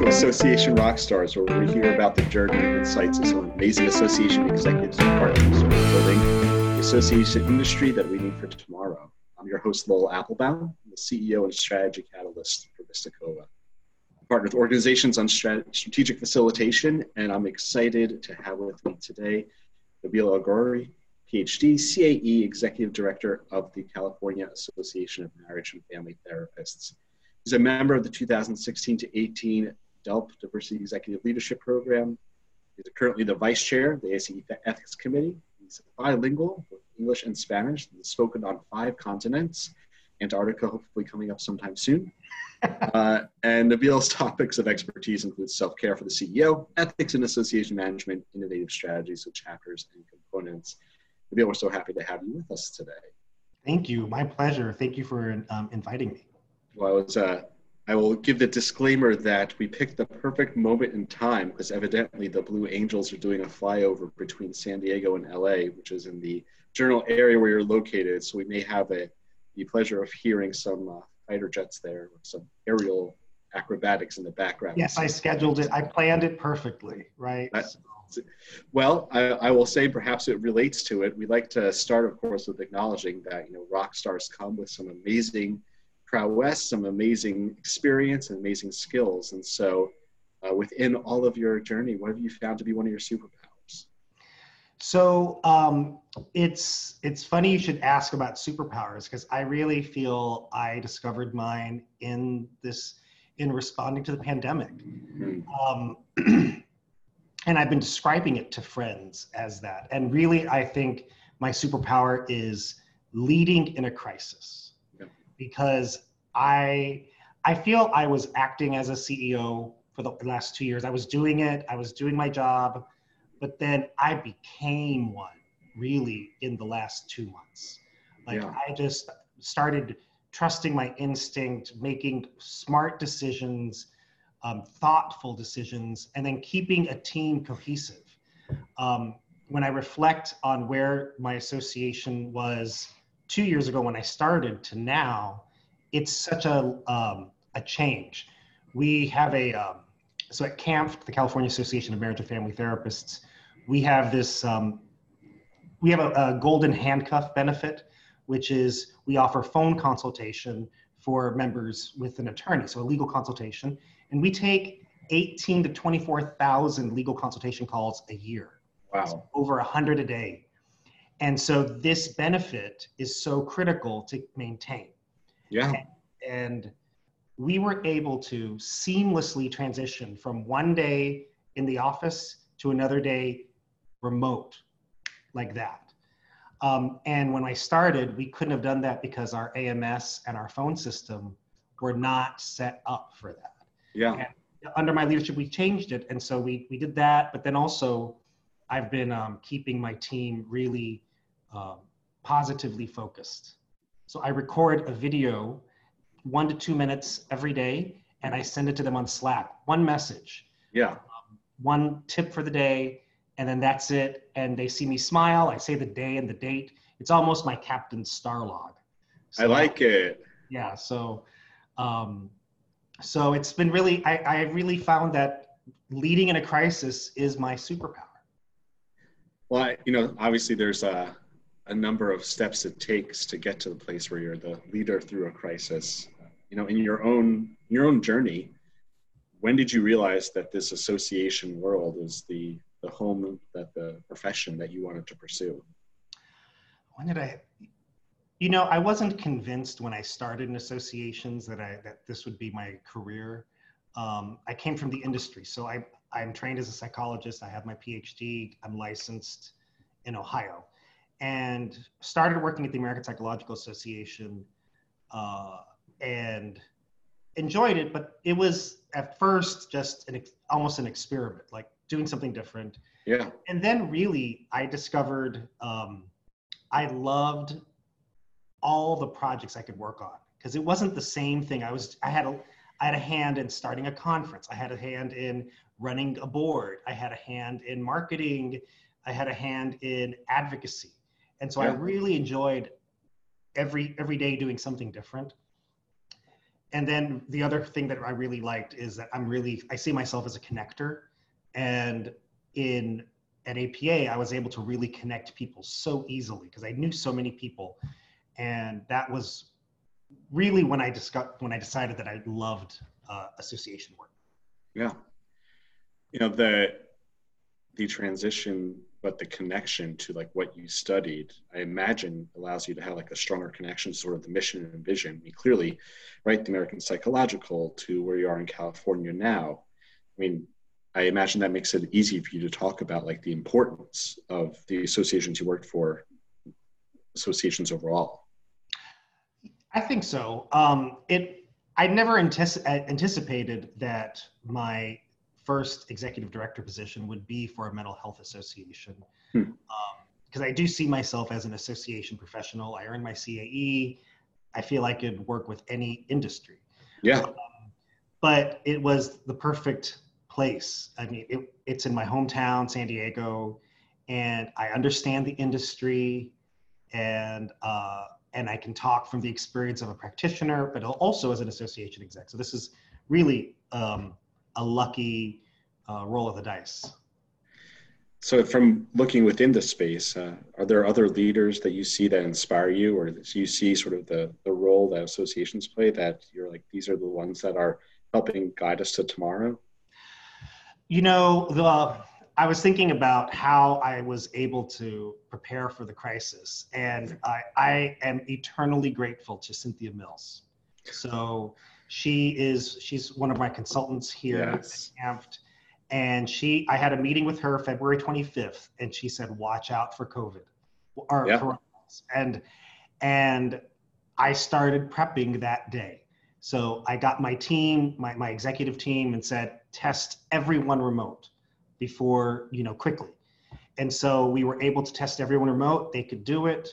to Association Rockstars, where we hear about the journey and insights of some amazing association executives and partners building the association industry that we need for tomorrow. I'm your host, Lowell Aplebaum, the CEO and strategy catalyst for Vista Cova. I partner with organizations on strategic facilitation, and I'm excited to have with me today Nabil El-Ghoroury, PhD, CAE Executive Director of the California Association of Marriage and Family Therapists. He's a member of the 2016 to 18 DELP Diversity Executive Leadership Program. He's currently the Vice Chair of the ASAE Ethics Committee. He's bilingual with English and Spanish. He's spoken on five continents. Antarctica hopefully coming up sometime soon. uh, and Nabil's topics of expertise include self-care for the CEO, ethics and association management, innovative strategies with chapters and components. Nabil, we're so happy to have you with us today. Thank you. My pleasure. Thank you for um, inviting me. Well, I was. Uh, I will give the disclaimer that we picked the perfect moment in time because evidently the Blue Angels are doing a flyover between San Diego and LA, which is in the general area where you're located. So we may have a the pleasure of hearing some uh, fighter jets there some aerial acrobatics in the background. Yes, I scheduled it. I planned it perfectly, right? Well, I, I, will say perhaps it relates to it. We like to start, of course, with acknowledging that you know rock stars come with some amazing prowess, some amazing experience, and amazing skills. And so, uh, within all of your journey, what have you found to be one of your superpowers? So um, it's it's funny you should ask about superpowers because I really feel I discovered mine in this in responding to the pandemic, mm-hmm. um, and I've been describing it to friends as that. And really, I think my superpower is leading in a crisis because I I feel I was acting as a CEO for the last two years. I was doing it, I was doing my job, but then I became one really in the last two months. Like yeah. I just started trusting my instinct, making smart decisions, um, thoughtful decisions, and then keeping a team cohesive. Um, when I reflect on where my association was two years ago when I started to now, it's such a um, a change. We have a um, so at CAMF, the California Association of Marriage and Family Therapists, we have this um, we have a, a, golden handcuff benefit, which is we offer phone consultation for members with an attorney, so a legal consultation, and we take 18 to 24,000 legal consultation calls a year. Wow. So over 100 a day. And so this benefit is so critical to maintain. Yeah. And we were able to seamlessly transition from one day in the office to another day remote like that. Um, and when I started, we couldn't have done that because our AMS and our phone system were not set up for that. Yeah. And under my leadership, we changed it. And so we, we did that. But then also, I've been um, keeping my team really um, positively focused. So I record a video, one to two minutes every day, and I send it to them on Slack. One message. Yeah. Um, one tip for the day, and then that's it. And they see me smile. I say the day and the date. It's almost my captain's star log. So, I like it. Yeah. So, um, so it's been really. I, I really found that leading in a crisis is my superpower. Well, I, you know, obviously there's a a number of steps it takes to get to the place where you're the leader through a crisis. You know, in your own your own journey, when did you realize that this association world is the the home that the profession that you wanted to pursue? When did I? You know, I wasn't convinced when I started in associations that I that this would be my career. Um, I came from the industry, so I I'm trained as a psychologist. I have my PhD. I'm licensed in Ohio and started working at the American Psychological Association uh, and enjoyed it. But it was at first just an almost an experiment, like doing something different. Yeah. And then really, I discovered um, I loved all the projects I could work on because it wasn't the same thing. I was I had a I had a hand in starting a conference. I had a hand in running a board. I had a hand in marketing. I had a hand in advocacy. And so yeah. I really enjoyed every every day doing something different. and then the other thing that I really liked is that I'm really I see myself as a connector, and in at APA I was able to really connect people so easily because I knew so many people, and that was really when I discussed when I decided that I loved uh, association work. Yeah, you know the the transition but the connection to like what you studied i imagine allows you to have like a stronger connection sort of the mission and vision. I mean, clearly right the american psychological to where you are in california now. I mean i imagine that makes it easy for you to talk about like the importance of the associations you worked for associations overall. I think so. Um, it i never antici- anticipated that my first executive director position would be for a mental health association. Because hmm. um, I do see myself as an association professional. I earned my CAE. I feel I could work with any industry. Yeah. Um, but it was the perfect place. I mean, it, it's in my hometown, San Diego, and I understand the industry, and uh, and I can talk from the experience of a practitioner, but also as an association exec. So this is really um, a lucky uh, roll of the dice. So, from looking within the space, uh, are there other leaders that you see that inspire you, or do you see sort of the the role that associations play that you're like these are the ones that are helping guide us to tomorrow? You know, the I was thinking about how I was able to prepare for the crisis, and I, I am eternally grateful to Cynthia Mills. So she is she's one of my consultants here yes. at. And she I had a meeting with her February 25th and she said, watch out for COVID or yeah. and and I started prepping that day. So I got my team, my, my executive team, and said, test everyone remote before, you know, quickly. And so we were able to test everyone remote. They could do it.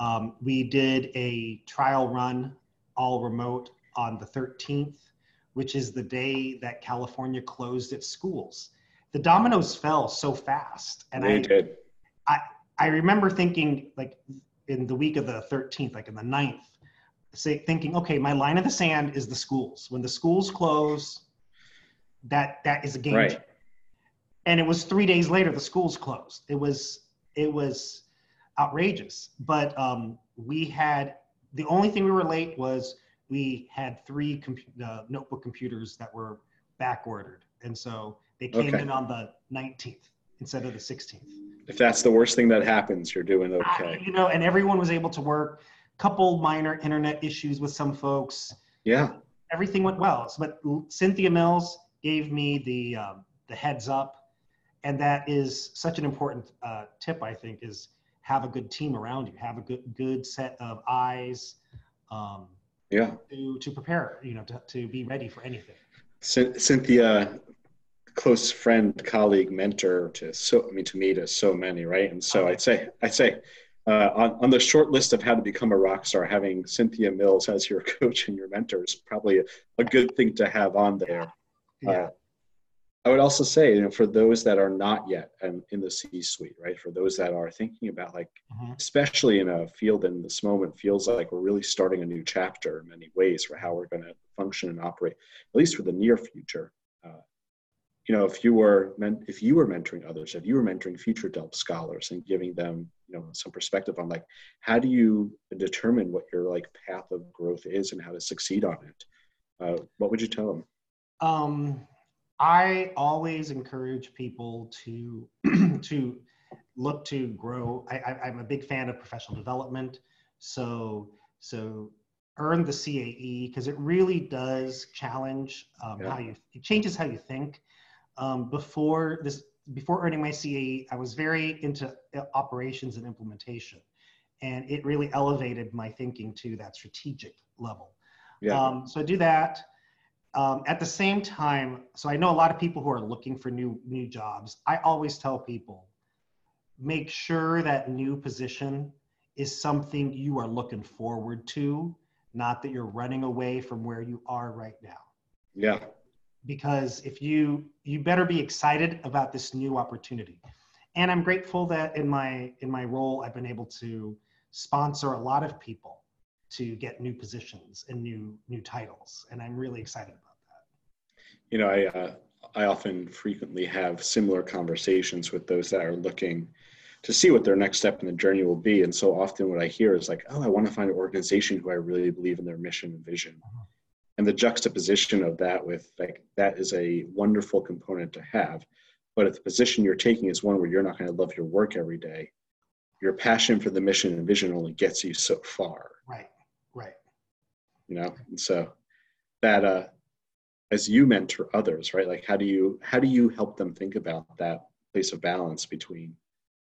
Um, we did a trial run all remote on the 13th, which is the day that California closed its schools. The dominoes fell so fast. And they I, did. I, I remember thinking, like, in the week of the 13th, like in the 9th, say, thinking, okay, my line of the sand is the schools. When the schools close, that that is a game. Right. And it was three days later, the schools closed. It was it was outrageous. But um, we had the only thing we were late was we had three uh, notebook computers that were back ordered. And so they came okay. in on the 19th instead of the 16th. If that's the worst thing that happens, you're doing okay. I, you know, and everyone was able to work. Couple minor internet issues with some folks. Yeah. Everything went well. So, but Cynthia Mills gave me the um, the heads up, and that is such an important uh, tip. I think is have a good team around you. Have a good good set of eyes. Um, yeah. To to prepare you know to, to be ready for anything. Cynthia close friend colleague mentor to so i mean to me to so many right? And so i'd say i'd say uh, on, on the short list of how to become a rock star having cynthia mills as your coach and your mentor is probably a, a good thing to have on there. Yeah. Uh, I would also say, you know, for those that are not yet um, in the C-suite, right? For those that are thinking about, like, mm-hmm. especially in a field in this moment, feels like we're really starting a new chapter in many ways for how we're going to function and operate, at least for the near future. Uh, you know, if you were men- if you were mentoring others, if you were mentoring future DELP scholars and giving them, you know, some perspective on like how do you determine what your like path of growth is and how to succeed on it, uh, what would you tell them? Um I always encourage people to to look to grow. I, am a big fan of professional development, so so earn the CAE because it really does challenge um, yeah. how you it changes how you think. Um, before this, before earning my CAE, I was very into uh, operations and implementation, and it really elevated my thinking to that strategic level. Yeah. Um, so I do that um, at the same time, so I know a lot of people who are looking for new new jobs. I always tell people, make sure that new position is something you are looking forward to, not that you're running away from where you are right now. Yeah. Because if you you better be excited about this new opportunity. And I'm grateful that in my in my role I've been able to sponsor a lot of people to get new positions and new new titles, and I'm really excited about that. You know, I uh, I often frequently have similar conversations with those that are looking to see what their next step in the journey will be. And so often what I hear is like, oh, I want to find an organization who I really believe in their mission and vision. Uh-huh. And the juxtaposition of that with like that is a wonderful component to have. But if the position you're taking is one where you're not going to love your work every day, your passion for the mission and vision only gets you so far. Right. You know, and so that uh as you mentor others, right? Like how do you how do you help them think about that place of balance between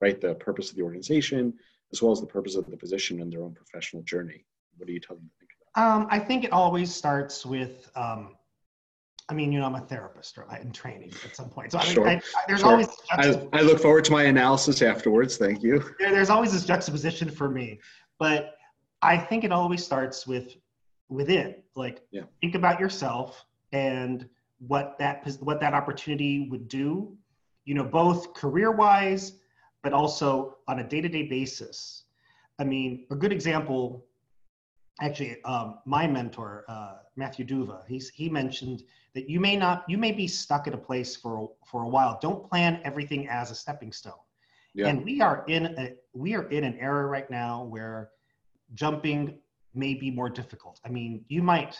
right the purpose of the organization as well as the purpose of the position and their own professional journey? What do you tell them to think about? Um, I think it always starts with um, I mean, you know, I'm a therapist right, in training at some point. So I mean, sure. I, I, there's sure. always. I, I, look forward to my analysis afterwards. Thank you. There, there's always this juxtaposition for me, but I think it always starts with within. Like, yeah. think about yourself and what that what that opportunity would do. You know, both career-wise, but also on a day-to-day basis. I mean, a good example. Actually, um, my mentor, uh, Matthew D'Uva, he's he mentioned that you may not you may be stuck at a place for for a while don't plan everything as a stepping stone yeah. and we are in a we are in an era right now where jumping may be more difficult i mean you might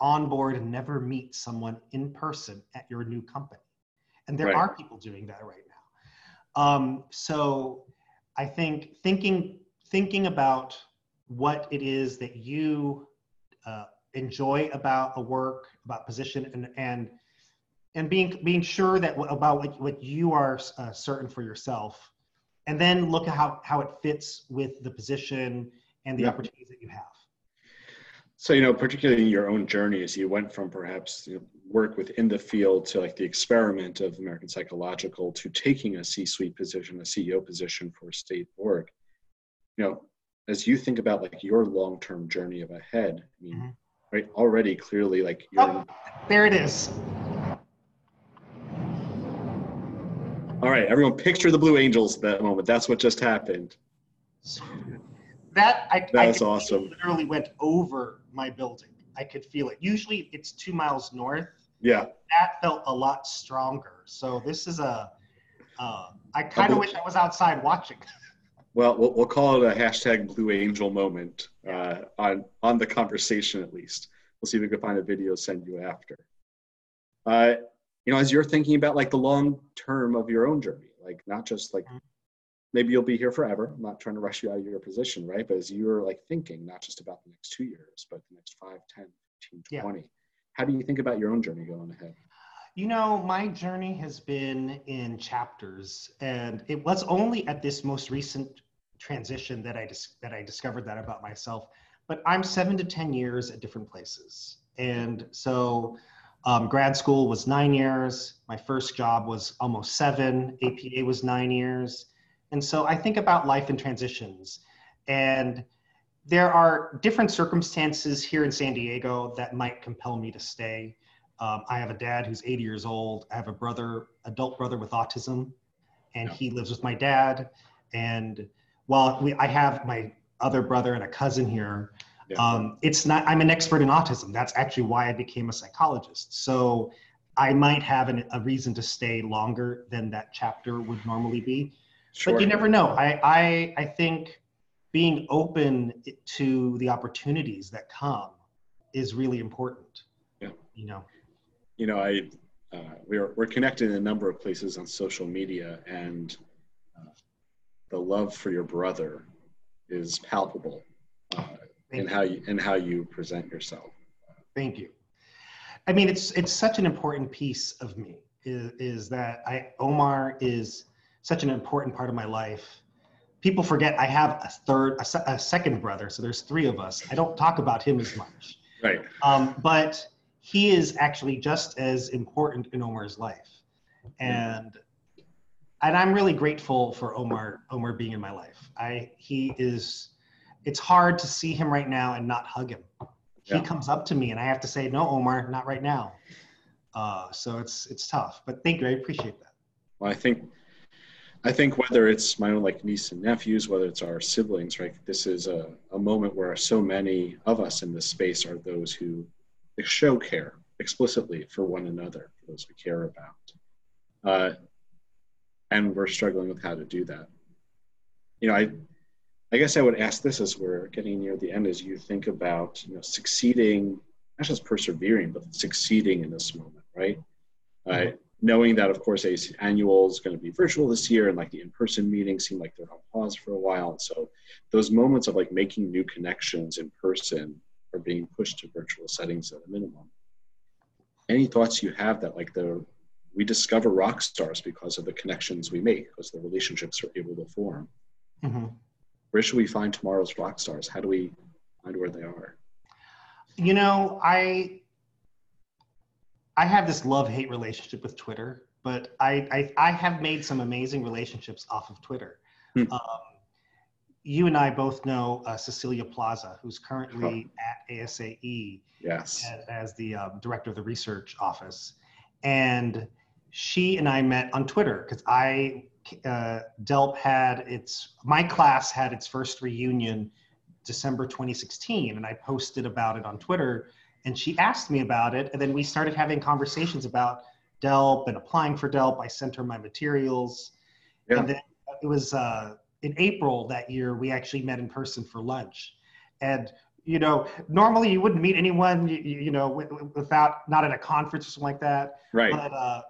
onboard and never meet someone in person at your new company and there right. are people doing that right now um, so i think thinking thinking about what it is that you uh, enjoy about a work, about position, and and and being being sure that about what, what you are uh, certain for yourself, and then look at how how it fits with the position and the yeah. opportunities that you have. So you know, particularly in your own journey, as you went from perhaps you know, work within the field to like the experiment of American Psychological to taking a C-suite position, a CEO position for a state board. You know, as you think about like your long-term journey of ahead, I mean, mm-hmm right? Already clearly like you're. Oh, there it is. All right, everyone, picture the Blue Angels at that moment. That's what just happened. That I, that's I awesome. Literally went over my building. I could feel it. Usually, it's two miles north. Yeah. That felt a lot stronger. So this is a. Uh, I kind of wish I was outside watching. Well, well, we'll call it a hashtag Blue Angel moment uh, on on the conversation at least. We'll see if we can find a video send you after. Uh, you know, as you're thinking about like the long term of your own journey, like not just like mm-hmm. Maybe you'll be here forever. I'm not trying to rush you out of your position, right? But as you're like thinking not just about the next two years, but the next five, 10, 15, 20, yeah. how do you think about your own journey going ahead? You know, my journey has been in chapters, and it was only at this most recent transition that I dis- that I discovered that about myself. But I'm seven to ten years at different places, and so um, grad school was nine years. My first job was almost seven. APA was nine years, and so I think about life in transitions, and there are different circumstances here in San Diego that might compel me to stay. Um, I have a dad who's 80 years old. I have a brother, adult brother with autism, and he lives with my dad. And while we, I have my other brother and a cousin here, yeah. um, it's not. I'm an expert in autism. That's actually why I became a psychologist. So I might have an, a reason to stay longer than that chapter would normally be. Sure. But you never know. I, I I think being open to the opportunities that come is really important. Yeah. You know you know, I uh, we're we're connected in a number of places on social media, and uh, the love for your brother is palpable uh, in how you in how you present yourself. Thank you. I mean, it's it's such an important piece of me is, is that I Omar is such an important part of my life. People forget I have a third, a, a second brother, so there's three of us. I don't talk about him as much. Right. Um, but he is actually just as important in Omar's life. And and I'm really grateful for Omar Omar being in my life. I he is it's hard to see him right now and not hug him. He yeah. comes up to me and I have to say, no, Omar, not right now. Uh, so it's it's tough. But thank you. I appreciate that. Well, I think I think whether it's my own like niece and nephews, whether it's our siblings, right? This is a, a moment where so many of us in this space are those who show care explicitly for one another, for those we care about. Uh, and we're struggling with how to do that. You know, I, I guess I would ask this as we're getting near the end, as you think about, you know, succeeding, not just persevering, but succeeding in this moment, right? Mm-hmm. Uh, knowing that, of course, ASAE annual is going to be virtual this year, and like the in-person meetings seem like they're on pause for a while. And so, those moments of like making new connections in person are being pushed to virtual settings at a minimum. Any thoughts you have that like the we discover rock stars because of the connections we make, because the relationships are able to form. Mm-hmm. Where should we find tomorrow's rock stars? How do we find where they are? You know, I I have this love hate relationship with Twitter, but I, I, I have made some amazing relationships off of Twitter. Hmm. Um, you and I both know uh, Cecilia Plaza, who's currently oh. at ASAE yes. as, as the um, director of the research office. And she and I met on Twitter because I, uh, DELP had its, my class had its first reunion December 2016, and I posted about it on Twitter and she asked me about it and then we started having conversations about delp and applying for delp. I sent her my materials. Yeah. and then it was uh, in april that year we actually met in person for lunch. And you know normally you wouldn't meet anyone you, you know without not at a conference or something like that. Right. But uh,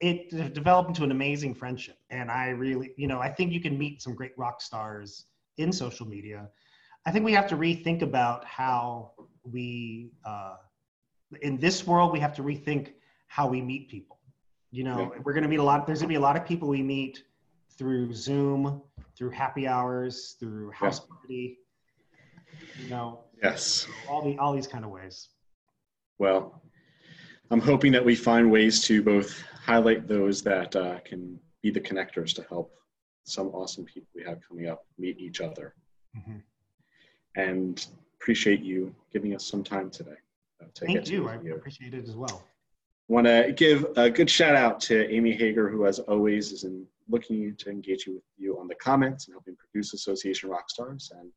it developed into an amazing friendship. And i really you know i think you can meet some great rock stars in social media i think we have to rethink about how we uh, in this world we have to rethink how we meet people. You know we're going to meet a lot there's going to be a lot of people we meet through zoom through happy hours through house yeah. party you know yes. all the all these kind of ways. Well i'm hoping that we find ways to both highlight those that uh, can be the connectors to help some awesome people we have coming up meet each other. Mm-hmm. And appreciate you giving us some time today. Uh, to Thank you. I appreciate it as well. Want to give a good shout out to Amy Hager, who, as always, is in looking to engage you with you on the comments and helping produce Association Rockstars. And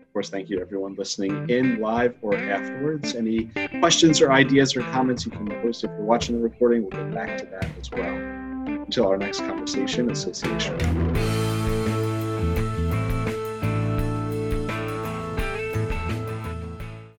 of course, thank you to everyone listening in live or afterwards. Any questions or ideas or comments you can post if you're watching the recording. We'll get back to that as well. Until our next conversation, Association.